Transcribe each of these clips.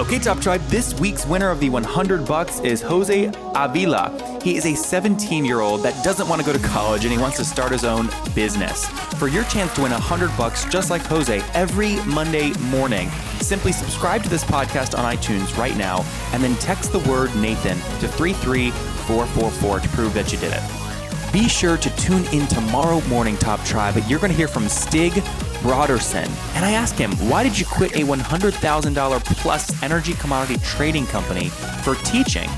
Okay, Top Tribe, this week's winner of the 100 bucks is Jose Avila. He is a 17 year old that doesn't want to go to college and he wants to start his own business. For your chance to win 100 bucks just like Jose every Monday morning, simply subscribe to this podcast on iTunes right now and then text the word Nathan to 33444 to prove that you did it. Be sure to tune in tomorrow morning, Top Tribe. You're going to hear from Stig Brodersen. And I asked him, why did you quit a $100,000 plus energy commodity trading company for teaching?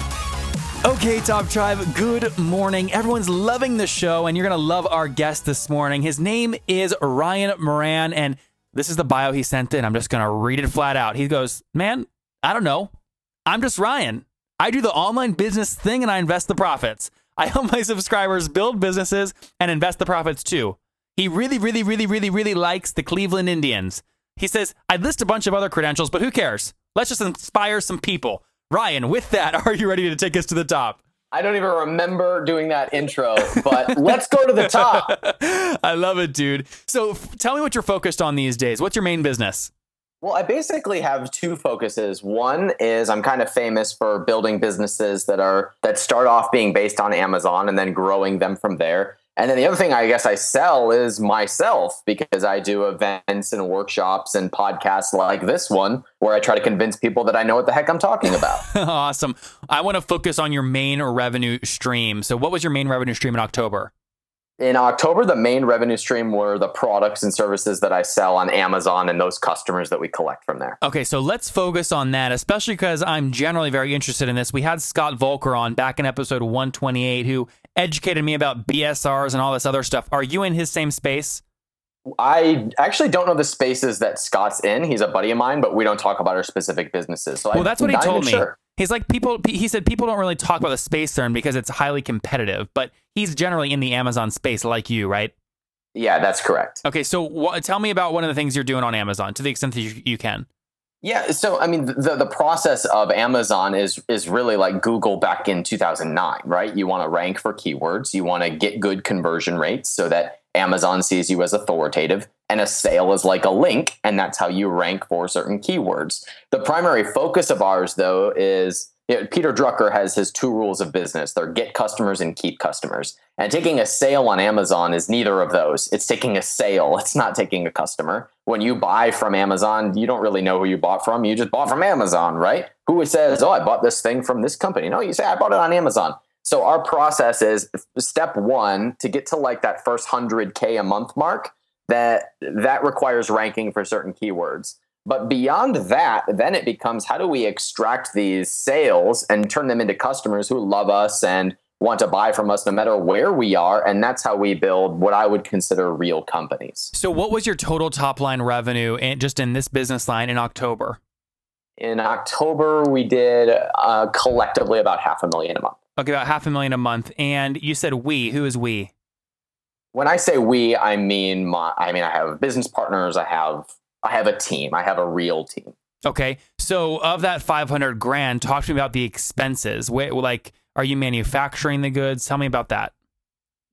Okay, Top Tribe, good morning. Everyone's loving the show, and you're going to love our guest this morning. His name is Ryan Moran, and this is the bio he sent in. I'm just going to read it flat out. He goes, Man, I don't know. I'm just Ryan. I do the online business thing and I invest the profits. I help my subscribers build businesses and invest the profits too. He really, really, really, really, really likes the Cleveland Indians. He says, I'd list a bunch of other credentials, but who cares? Let's just inspire some people. Ryan, with that, are you ready to take us to the top? I don't even remember doing that intro, but let's go to the top. I love it, dude. So f- tell me what you're focused on these days. What's your main business? Well, I basically have two focuses. One is I'm kind of famous for building businesses that are that start off being based on Amazon and then growing them from there. And then the other thing I guess I sell is myself because I do events and workshops and podcasts like this one where I try to convince people that I know what the heck I'm talking about. awesome. I want to focus on your main revenue stream. So, what was your main revenue stream in October? In October, the main revenue stream were the products and services that I sell on Amazon and those customers that we collect from there. Okay, so let's focus on that, especially because I'm generally very interested in this. We had Scott Voelker on back in episode 128 who educated me about BSRs and all this other stuff. Are you in his same space? I actually don't know the spaces that Scott's in. He's a buddy of mine, but we don't talk about our specific businesses. So well, I'm that's what he told me. Sure. He's like people. He said people don't really talk about the space they're in because it's highly competitive. But he's generally in the Amazon space, like you, right? Yeah, that's correct. Okay, so wh- tell me about one of the things you're doing on Amazon to the extent that you, you can. Yeah, so I mean, the the process of Amazon is is really like Google back in 2009, right? You want to rank for keywords, you want to get good conversion rates so that Amazon sees you as authoritative, and a sale is like a link, and that's how you rank for certain keywords. The primary focus of ours, though, is you know, Peter Drucker has his two rules of business: they're get customers and keep customers. And taking a sale on Amazon is neither of those. It's taking a sale. It's not taking a customer. When you buy from Amazon, you don't really know who you bought from. You just bought from Amazon, right? Who says, "Oh, I bought this thing from this company"? No, you say, "I bought it on Amazon." So our process is step one to get to like that first hundred k a month mark. That that requires ranking for certain keywords. But beyond that, then it becomes how do we extract these sales and turn them into customers who love us and want to buy from us no matter where we are. And that's how we build what I would consider real companies. So, what was your total top line revenue in, just in this business line in October? In October, we did uh, collectively about half a million a month. Okay, about half a million a month. And you said we. Who is we? When I say we, I mean my. I mean I have business partners. I have I have a team. I have a real team. Okay, so of that five hundred grand, talk to me about the expenses. Wait, like, are you manufacturing the goods? Tell me about that.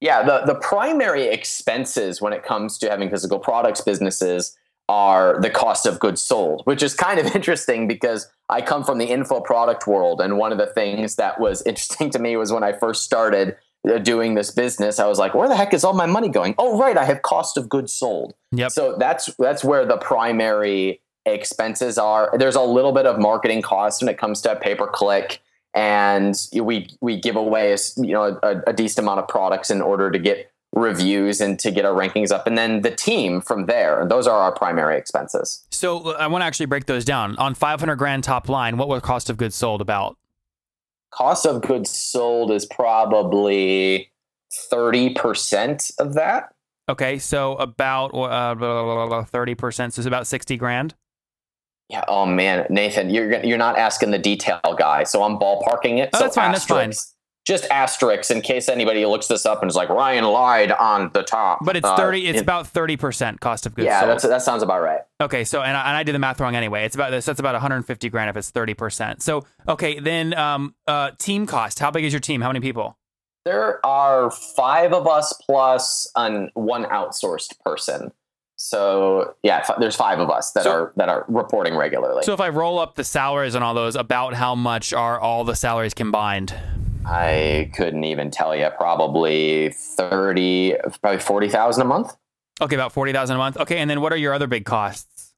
Yeah, the the primary expenses when it comes to having physical products businesses are the cost of goods sold, which is kind of interesting because I come from the info product world, and one of the things that was interesting to me was when I first started uh, doing this business, I was like, where the heck is all my money going? Oh, right, I have cost of goods sold. Yep. So that's that's where the primary expenses are. There's a little bit of marketing cost when it comes to pay per click, and we we give away you know a, a decent amount of products in order to get reviews and to get our rankings up, and then the team from there. Those are our primary expenses. So I want to actually break those down. On 500 grand top line, what was cost of goods sold about? Cost of goods sold is probably 30% of that. Okay, so about uh, 30%, so it's about 60 grand. Yeah. Oh man, Nathan, you're you're not asking the detail guy, so I'm ballparking it. Oh, so that's fine, that's fine. asterisks. Just asterisks in case anybody looks this up and is like Ryan lied on the top. But it's Uh, 30 it's it- about 30% cost of goods yeah, sold. that's, that sounds about right. Okay, so and I, and I did the math wrong anyway. It's about this. That's about 150 grand if it's 30 percent. So okay, then um, uh, team cost. How big is your team? How many people? There are five of us plus an one outsourced person. So yeah, f- there's five of us that So- are that are reporting regularly. So if I roll up the salaries and all those, about how much are all the salaries combined? I couldn't even tell you. Probably thirty, probably forty thousand a month. Okay, about 40,000 a month. Okay, and then what are your other big costs?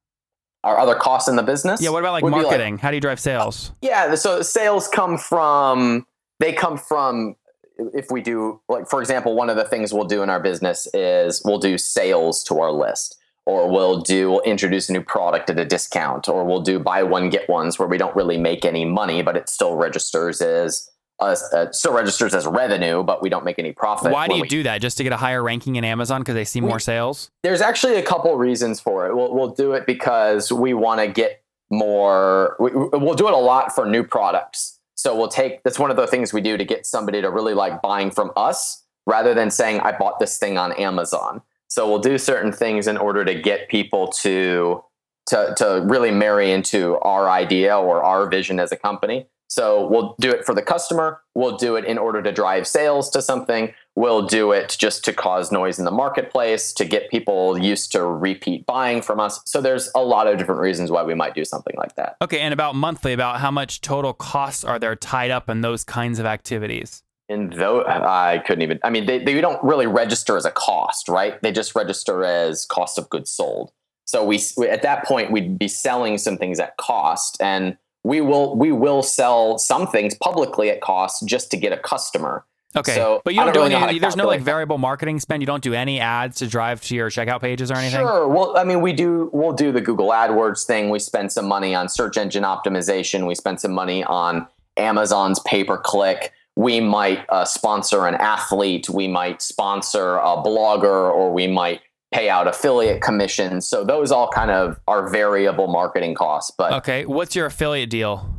Our other costs in the business. Yeah, what about like would marketing? how do you drive sales? Yeah, so sales come from they come from if we do like for example, one of the things we'll do in our business is we'll do sales to our list or we'll do we'll introduce a new product at a discount or we'll do buy one get ones where we don't really make any money but it still registers as uh, uh, still registers as revenue but we don't make any profit. Why do you we- do that? Just to get a higher ranking in Amazon because they see more sales? there's actually a couple reasons for it. We'll, we'll do it because we want to get more. We, we'll do it a lot for new products. So we'll take that's one of the things we do to get somebody to really like buying from us rather than saying I bought this thing on Amazon. So we'll do certain things in order to get people to to to really marry into our idea or our vision as a company. So we'll do it for the customer. We'll do it in order to drive sales to something. We'll do it just to cause noise in the marketplace, to get people used to repeat buying from us. So there's a lot of different reasons why we might do something like that. Okay, and about monthly, about how much total costs are there tied up in those kinds of activities? And though I couldn't even, I mean, they, they don't really register as a cost, right? They just register as cost of goods sold. So we, we at that point we'd be selling some things at cost, and we will we will sell some things publicly at cost just to get a customer. Okay, So, but you don't, don't do really any. There's no like variable marketing spend. You don't do any ads to drive to your checkout pages or anything. Sure. Well, I mean, we do. We'll do the Google AdWords thing. We spend some money on search engine optimization. We spend some money on Amazon's pay per click. We might uh, sponsor an athlete. We might sponsor a blogger, or we might pay out affiliate commissions. So those all kind of are variable marketing costs. But Okay, what's your affiliate deal?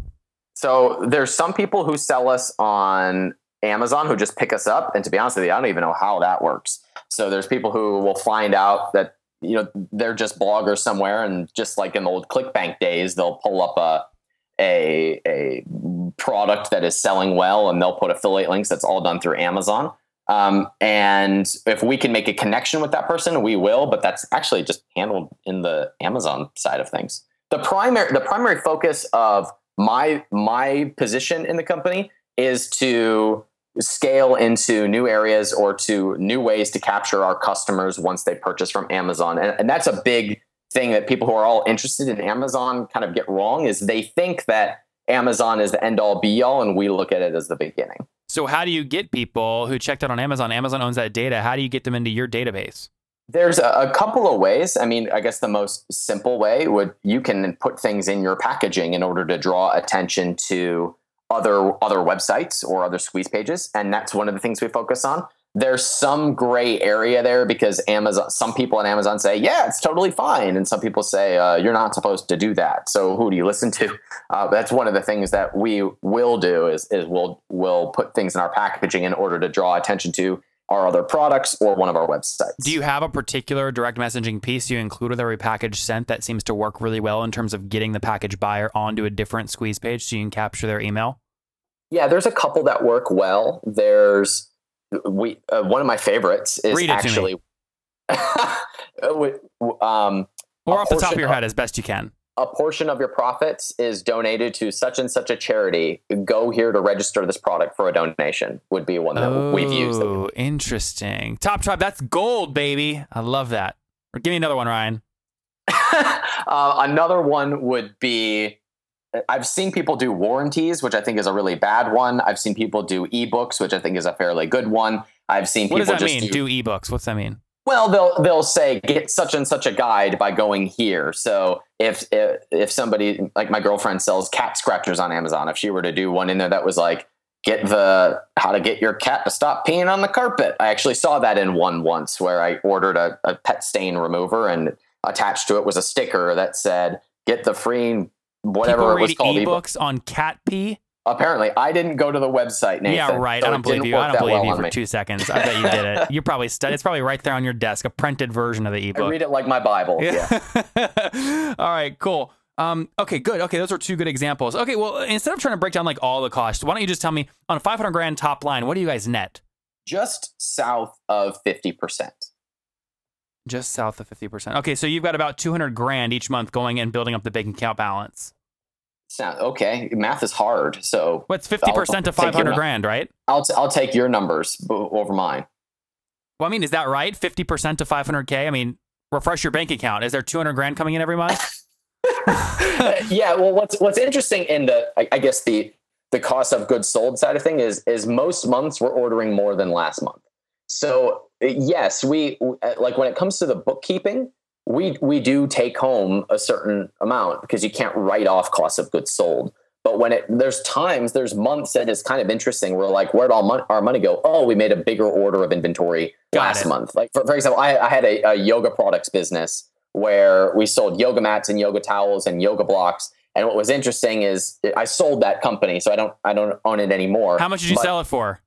so there's some people who sell us on Amazon who just pick us up. And to be honest with you, I don't even know how that works. So there's people who will find out that you know they're just bloggers somewhere, and just like in the old ClickBank days, they'll pull up a a a product that is selling well, and they'll put affiliate links. That's all done through Amazon. Um, and if we can make a connection with that person, we will. But that's actually just handled in the Amazon side of things. The primary the primary focus of my my position in the company is to scale into new areas or to new ways to capture our customers once they purchase from Amazon. And, and that's a big thing that people who are all interested in Amazon kind of get wrong is they think that Amazon is the end all be all and we look at it as the beginning. So how do you get people who checked out on Amazon? Amazon owns that data. How do you get them into your database? There's a, couple of ways. I mean, I guess the most simple way would you can put things in your packaging in order to draw attention to other other websites or other squeeze pages, and that's one of the things we focus on. There's some gray area there because Amazon. Some people at Amazon say, "Yeah, it's totally fine," and some people say, uh, "You're not supposed to do that." So who do you listen to? Uh, that's one of the things that we will do is is we'll we'll put things in our packaging in order to draw attention to our other products or one of our websites. Do you have a particular direct messaging piece you include with every package sent that seems to work really well in terms of getting the package buyer onto a different squeeze page so you can capture their email? Yeah, there's a couple that work well. There's we uh, one of my favorites is Read it actually um, Or off the top of your head as best you can. a portion of your profits is donated to such and such a charity. Go here to register this product for a donation. Would be one that we've used. Oh, interesting. Top Tribe, that's gold, baby. I love that. Or give me another one, Ryan. uh, another one would be I've seen people do warranties, which I think is a really bad one. I've seen people do ebooks, which I think is a fairly good one. I've seen What people does that just mean? Do ebooks. What's that mean? Well, they'll they'll say get such and such a guide by going here. So if if, if somebody like my girlfriend sells cat scratchers on Amazon, if she were to do one in there that was like get the how to get your cat to stop peeing on the carpet. I actually saw that in one once where I ordered a, a pet stain remover and attached to it was a sticker that said get the free whatever People it was read called. ebook. ebooks on cat pee. Apparently, I didn't go to the website, Nathan. Yeah, right. so I don't believe you. I don't believe well you for me. two seconds. I bet you did it. You probably stu- It's probably right there on your desk, a printed version of the ebook. I read it like my Bible. Yeah. All right, cool. Um, okay, good. Okay, those are two good examples. Okay, well, instead of trying to break down like all the costs, why don't you just tell me on a 500 grand top line, what do you guys net? Just south of 50%. Just south of 50%. Okay, so you've got about 200 grand each month going and building up the bank account balance. Sound okay. Math is hard. So What's 50% of take your 500 grand, right? I'll, t- I'll take your numbers b- over mine. Well, I mean, is that right? 50% to 500K? I mean, refresh your bank account. Is there 200 grand coming in every month? yeah. Well, what's what's interesting in the I, I guess the the cost of goods sold side of thing is is most months we're ordering more than last month. So yes, we uh, like when it comes to the bookkeeping, we we do take home a certain amount because you can't write off cost of goods sold. But when it there's times there's months that is kind of interesting. We're like, where'd all mon- our money go? Oh, we made a bigger order of inventory Got last it. month. Like for, for example, I, I had a, a yoga products business where we sold yoga mats and yoga towels and yoga blocks. And what was interesting is I sold that company, so I don't I don't own it anymore. How much did you But sell it for?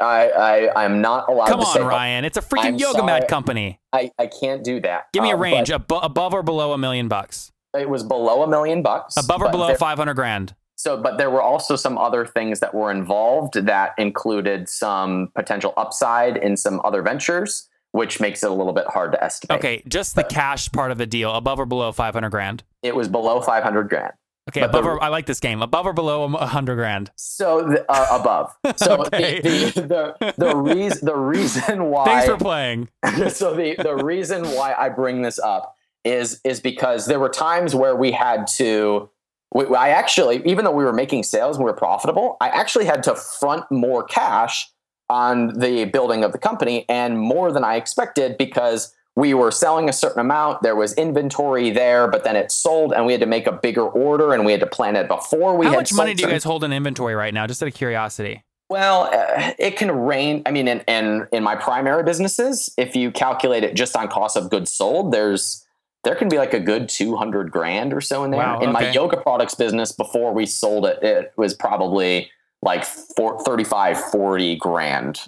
I, I I'm not allowed Come to say. on, Ryan. It's a freaking I'm yoga sorry. mat company. I, I can't do that. Give me a Um, range, but abo- above or below a million bucks. It was below a million bucks. Above or below there- 500 grand. So, but there were also some other things that were involved that included some potential upside in some other ventures, which makes it a little bit hard to estimate. Okay, just the cash part of the deal, above or below 500 grand. It was below 500 grand. Okay, But the- above or, I like this game. Above or below a 100 grand. So the, uh, above. So Okay. the, the, the, the, reason, the reason why. Thanks for playing. so the the reason why I bring this up is is because there were times where we had to. We, I actually, even though we were making sales, and we were profitable. I actually had to front more cash on the building of the company, and more than I expected because we were selling a certain amount. There was inventory there, but then it sold, and we had to make a bigger order, and we had to plan it before we How much money do you guys hold in inventory right now? Just out of curiosity. well, uh, it can range. I mean, in, in in my primary businesses, if you calculate it just on cost of goods sold, there's there can be like a good two hundred grand or so in there. Wow, in my yoga products business, before we sold it, it was probably like four, 35, 40 grand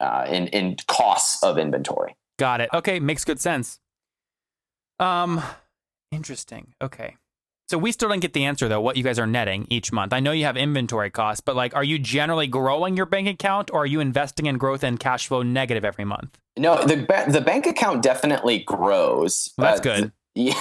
uh, in in costs of inventory. Got it. Okay, makes good sense. Um, interesting. Okay. So we still didn't get the answer though. What you guys are netting each month? I know you have inventory costs, but like, are you generally growing your bank account, or are you investing in growth and cash flow negative every month? No, the the bank account definitely grows. Well, that's Uh, good. Yeah,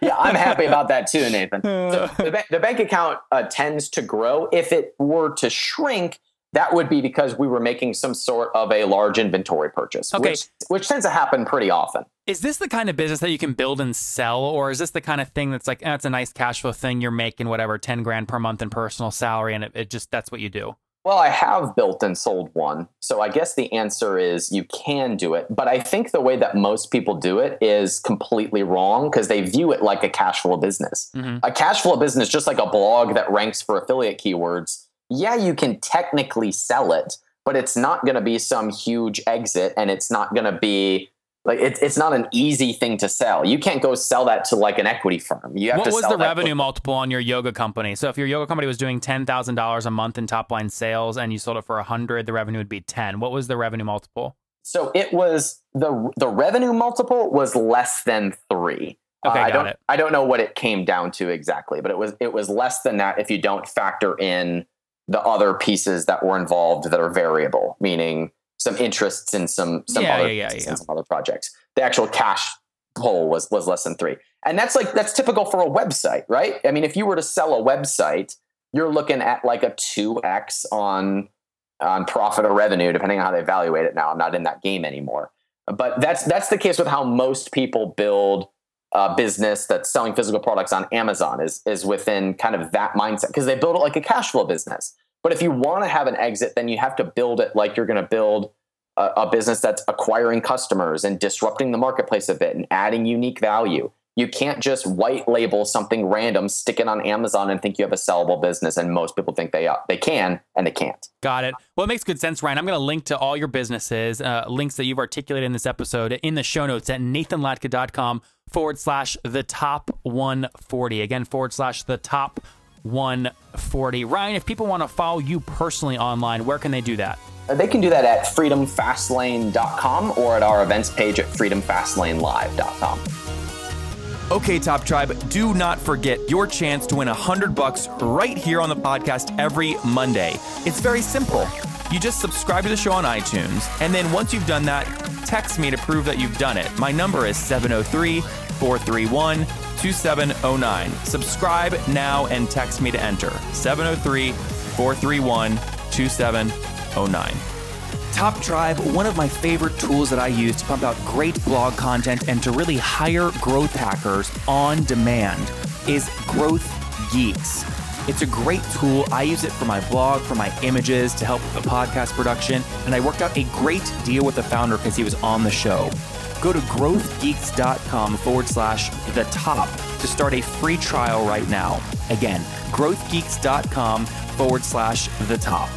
yeah, I'm happy about that too, Nathan. So the, ba- the bank account uh, tends to grow. If it were to shrink, that would be because we were making some sort of a large inventory purchase, Okay. which which tends to happen pretty often. Is this the kind of business that you can build and sell, or is this the kind of thing that's like, eh, a nice cash flow thing? You're making whatever ten grand per month in personal salary, and it, it just that's what you do. Well, I have built and sold one. So I guess the answer is you can do it. But I think the way that most people do it is completely wrong because they view it like a cash flow business. Mhm. A cash flow business, just like a blog that ranks for affiliate keywords, yeah, you can technically sell it, but it's not going to be some huge exit and it's not going to be like it's it's not an easy thing to sell. You can't go sell that to like an equity firm. You have What to was the revenue multiple on your yoga company? So if your yoga company was doing ten thousand dollars a month in top line sales and you sold it for a hundred, the revenue would be ten. What was the revenue multiple? So it was the the revenue multiple was less than three. Uh, okay, I got don't it. I don't know what it came down to exactly, but it was it was less than that if you don't factor in the other pieces that were involved that are variable, meaning some interests in some some Yeah, other yeah, yeah, some other projects. The actual cash pull was was less than three, and that's like that's typical for a website, right? I mean, if you were to sell a website, you're looking at like a two x on on profit or revenue, depending on how they evaluate it. Now, I'm not in that game anymore, but that's that's the case with how most people build a business that's selling physical products on Amazon is is within kind of that mindset because they build it like a cash flow business. But if you want to have an exit, then you have to build it like you're going to build a, a business that's acquiring customers and disrupting the marketplace a bit and adding unique value. You can't just white label something random, stick it on Amazon, and think you have a sellable business. And most people think they uh, they can, and they can't. Got it. Well, it makes good sense, Ryan. I'm going to link to all your businesses, uh, links that you've articulated in this episode in the show notes at nathanlatka.com forward slash the top 140. Again, forward slash the top 140. Ryan, if people want to follow you personally online, where can they do that? Uh, They can do that at freedomfastlane.com or at our events page at freedomfastlanelive.com. Okay, Top Tribe, do not forget your chance to win 100 bucks right here on the podcast every Monday. It's very simple. You just subscribe to the show on iTunes, and then once you've done that, text me to prove that you've done it. My number is 703 431 2709. Subscribe now and text me to enter 703 431 2709. Top Tribe, one of my favorite tools that I use to pump out great blog content and to really hire growth hackers on demand is Growth Geeks. It's a great tool. I use it for my blog, for my images, to help with the podcast production, and I worked out a great deal with the founder because he was on the show. Go to growthgeeks.com forward slash the top to start a free trial right now. Again, growthgeeks.com forward slash the top.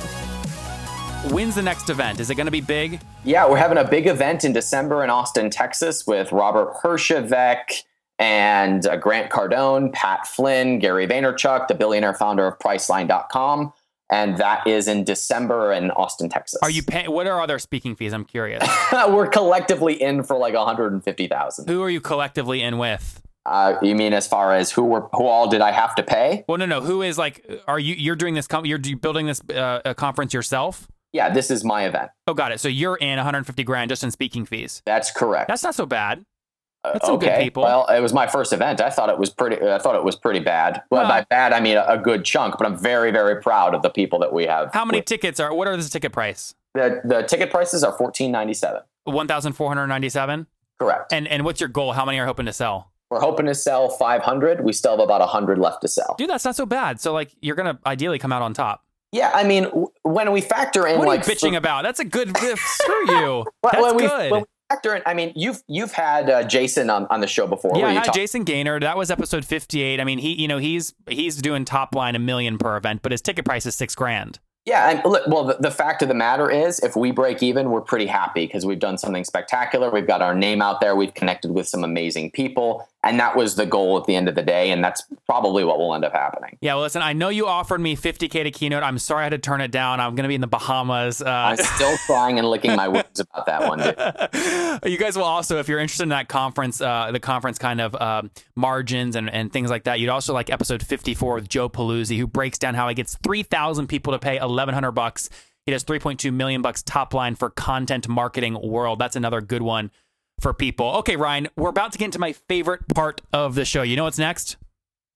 When's the next event? Is it going to be big? Yeah, we're having a big event in December in Austin, Texas with Robert Herjavec and uh, Grant Cardone, Pat Flynn, Gary Vaynerchuk, the billionaire founder of Priceline.com. And that is in December in Austin, Texas. Are you paying? What are other speaking fees? I'm curious. we're collectively in for like 150,000. Who are you collectively in with? Uh, you mean as far as who were who all did I have to pay? Well, no, no. Who is like? Are you? You're doing this? Com- you're building this uh, a conference yourself? Yeah, this is my event. Oh, got it. So you're in 150 grand just in speaking fees. That's correct. That's not so bad. Uh, that's good okay. people. Well, it was my first event. I thought it was pretty. I thought it was pretty bad. Well, Well- by bad I mean a, a good chunk. But I'm very, very proud of the people that we have. How many with- tickets are? What are the ticket price? the the ticket prices are 14.97. 1,497. Correct. And and what's your goal? How many are hoping to sell? We're hoping to sell 500. We still have about 100 left to sell. Dude, that's not so bad. So like, you're gonna ideally come out on top. Yeah, I mean, w- when we factor in What are like you bitching about? That's a good. Screw you. That's when we, good. when we factor in, I mean, you've you've had uh, Jason on, on the show before. Yeah, I had talk- Jason Gaignard. That was episode 58. I mean, he, you know, he's he's doing top line a million per event, but his ticket price is six grand. Yeah, and look, well, the, the fact of the matter is, if we break even, we're pretty happy because we've done something spectacular. We've got our name out there. We've connected with some amazing people, and that was the goal at the end of the day. And that's probably what will end up happening. Yeah, well, listen, I know you offered me 50k to keynote. I'm sorry I had to turn it down. I'm gonna be in the Bahamas. Uh, I'm still crying and licking my wounds about that one, dude. you guys will also, if you're interested in that conference, uh, the conference kind of um margins and, and things like that, you'd also like episode 54 with Joe Pulizzi, who breaks down how he gets 3,000 people to pay 1,100 bucks. He does 3.2 million bucks top line for content marketing world. That's another good one for people. Okay, Ryan, we're about to get into my favorite part of the show. You know what's next?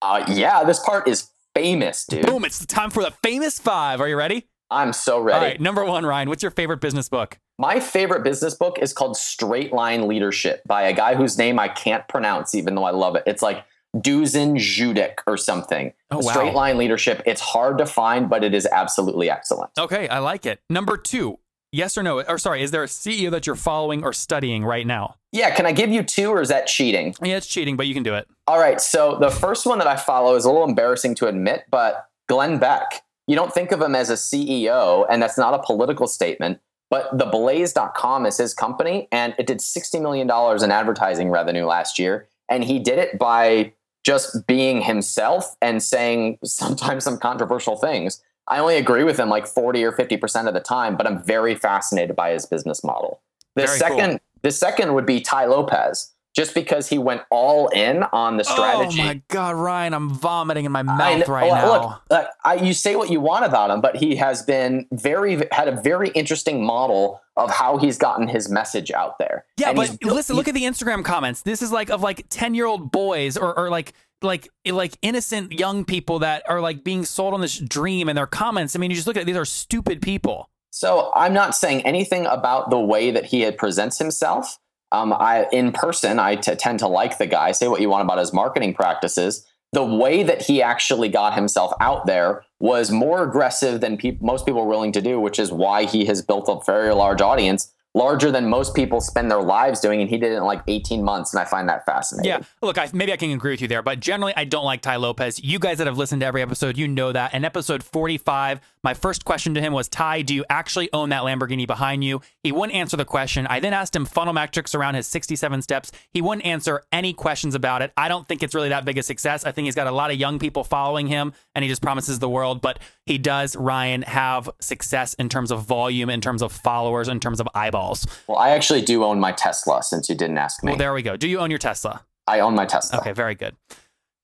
Uh, yeah, this part is famous, dude. Boom! It's the time for the famous five. Are you ready? I'm so ready. right, number one, Ryan. What's your favorite business book? My favorite business book is called Straight Line Leadership by a guy whose name I can't pronounce, even though I love it. It's like Dusan Judik or something. Oh, wow. Straight Line Leadership. It's hard to find, but it is absolutely excellent. Okay, I like it. Number two, yes or no? Or sorry, is there a CEO that you're following or studying right now? Yeah, can I give you two or is that cheating? Yeah, it's cheating, but you can do it. All right, so the first one that I follow is a little embarrassing to admit, but Glenn Beck. You don't think of him as a CEO, and that's not a political statement, but the Blaze.com is his company, and it did $60 million in advertising revenue last year. And he did it by just being himself and saying sometimes some controversial things. I only agree with him like 40 or 50% of the time, but I'm very fascinated by his business model. The Very second the second would be Tai Lopez, just because he went all in on the strategy. Oh my God, Ryan, I'm vomiting in my mouth kn- right well, now. Look, uh, I, you say what you want about him, but he has been very had a very interesting model of how he's gotten his message out there. yeah, And but listen, look at the Instagram comments. This is like of like 10 year old boys or, or like like like innocent young people that are like being sold on this dream and their comments. I mean, you just look at it, these are stupid people. So I'm not saying anything about the way that he presents himself. Um, I in person, I t- tend to like the guy. Say what you want about his marketing practices. The way that he actually got himself out there was more aggressive than peop most people willing to do, which is why he has built a very large audience larger than most people spend their lives doing, and he did it in like 18 months, and I find that fascinating. Yeah, look, I, maybe I can agree with you there, but generally, I don't like Tai Lopez. You guys that have listened to every episode, you know that. In episode 45, my first question to him was, Ty, do you actually own that Lamborghini behind you? He wouldn't answer the question. I then asked him funnel metrics around his 67 steps. He wouldn't answer any questions about it. I don't think it's really that big a success. I think he's got a lot of young people following him, and he just promises the world. But he does, Ryan, have success in terms of volume, in terms of followers, in terms of eyeballs. Well, I actually do own my Tesla since you didn't ask me. Well, there we go. Do you own your Tesla? I own my Tesla. Okay, very good.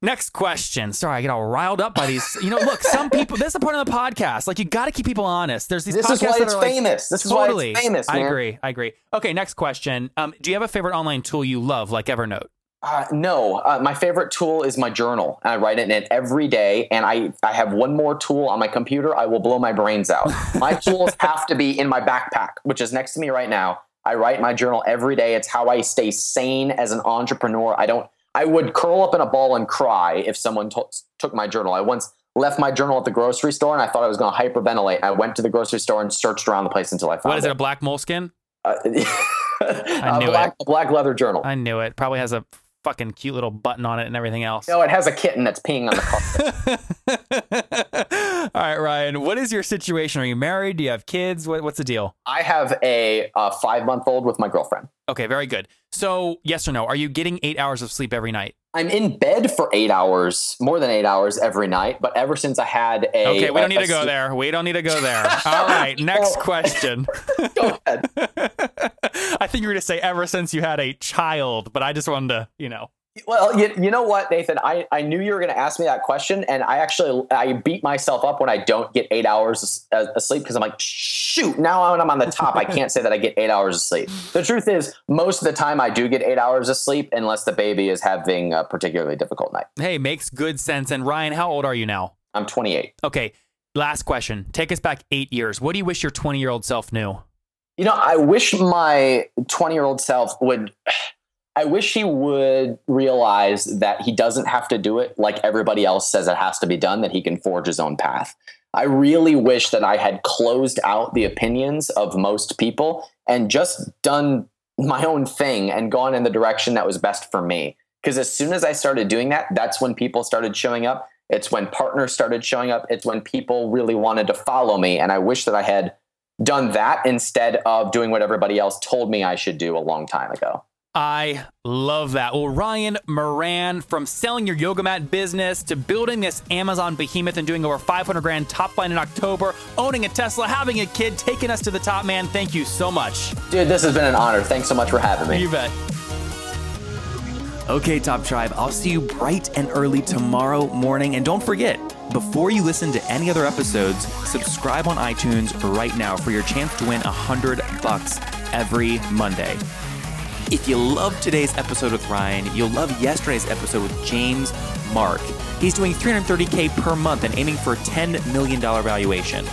Next question. Sorry, I get all riled up by these. You know, look, some people. This is a part of the podcast. Like, you got to keep people honest. There's these. This is why it's like, famous. This totally. is why it's famous. I agree. I agree. Okay, next question. Um, do you have a favorite online tool you love, like Evernote? Uh, no, uh, my favorite tool is my journal. I write in it every day, and I I have one more tool on my computer. I will blow my brains out. My tools have to be in my backpack, which is next to me right now. I write my journal every day. It's how I stay sane as an entrepreneur. I don't. I would curl up in a ball and cry if someone to- took my journal. I once left my journal at the grocery store, and I thought I was going to hyperventilate. I went to the grocery store and searched around the place until I found it. What is it? it. A black moleskin? Uh, I a knew black, a black leather journal. I knew it. Probably has a fucking cute little button on it and everything else. no, it has a kitten that's peeing on the carpet. All right, Ryan. What is your situation? Are you married? Do you have kids? What, what's the deal? I have a, uh five month old with my girlfriend. Okay, very good. So, yes or no? Are you getting eight hours of sleep every night? I'm in bed for eight hours, more than eight hours every night. But ever since I had a Okay, we don't need to go a- there. We don't need to go there. All right, next question. Go ahead. I think you were going to say ever since you had a child, but I just wanted to, you know. Well, you, you know what, Nathan? I, I knew you were going to ask me that question, and I actually I beat myself up when I don't get eight hours of of sleep because I'm like, shoot! Now when I'm on the top, I can't say that I get eight hours of sleep. The truth is, most of the time I do get eight hours of sleep, unless the baby is having a particularly difficult night. Hey, makes good sense. And Ryan, how old are you now? I'm 28. Okay, last question. Take us back eight years. What do you wish your 20 year old self knew? You know, I wish my 20 year old self would. I wish he would realize that he doesn't have to do it like everybody else says it has to be done, that he can forge his own path. I really wish that I had closed out the opinions of most people and just done my own thing and gone in the direction that was best for me. Because as soon as I started doing that, that's when people started showing up. It's when partners started showing up. It's when people really wanted to follow me. And I wish that I had done that instead of doing what everybody else told me I should do a long time ago. I love that. Well, Ryan Moran, from selling your yoga mat business to building this Amazon behemoth and doing over 500 grand top line in October, owning a Tesla, having a kid, taking us to the top, man. Thank you so much. Dude, this has been an honor. Thanks so much for having me. You bet. Okay, Top Tribe, I'll see you bright and early tomorrow morning. And don't forget, before you listen to any other episodes, subscribe on iTunes right now for your chance to win 100 bucks every Monday. If you love today's episode with Ryan, you'll love yesterday's episode with James Mark. He's doing 330K per month and aiming for a $10 million valuation.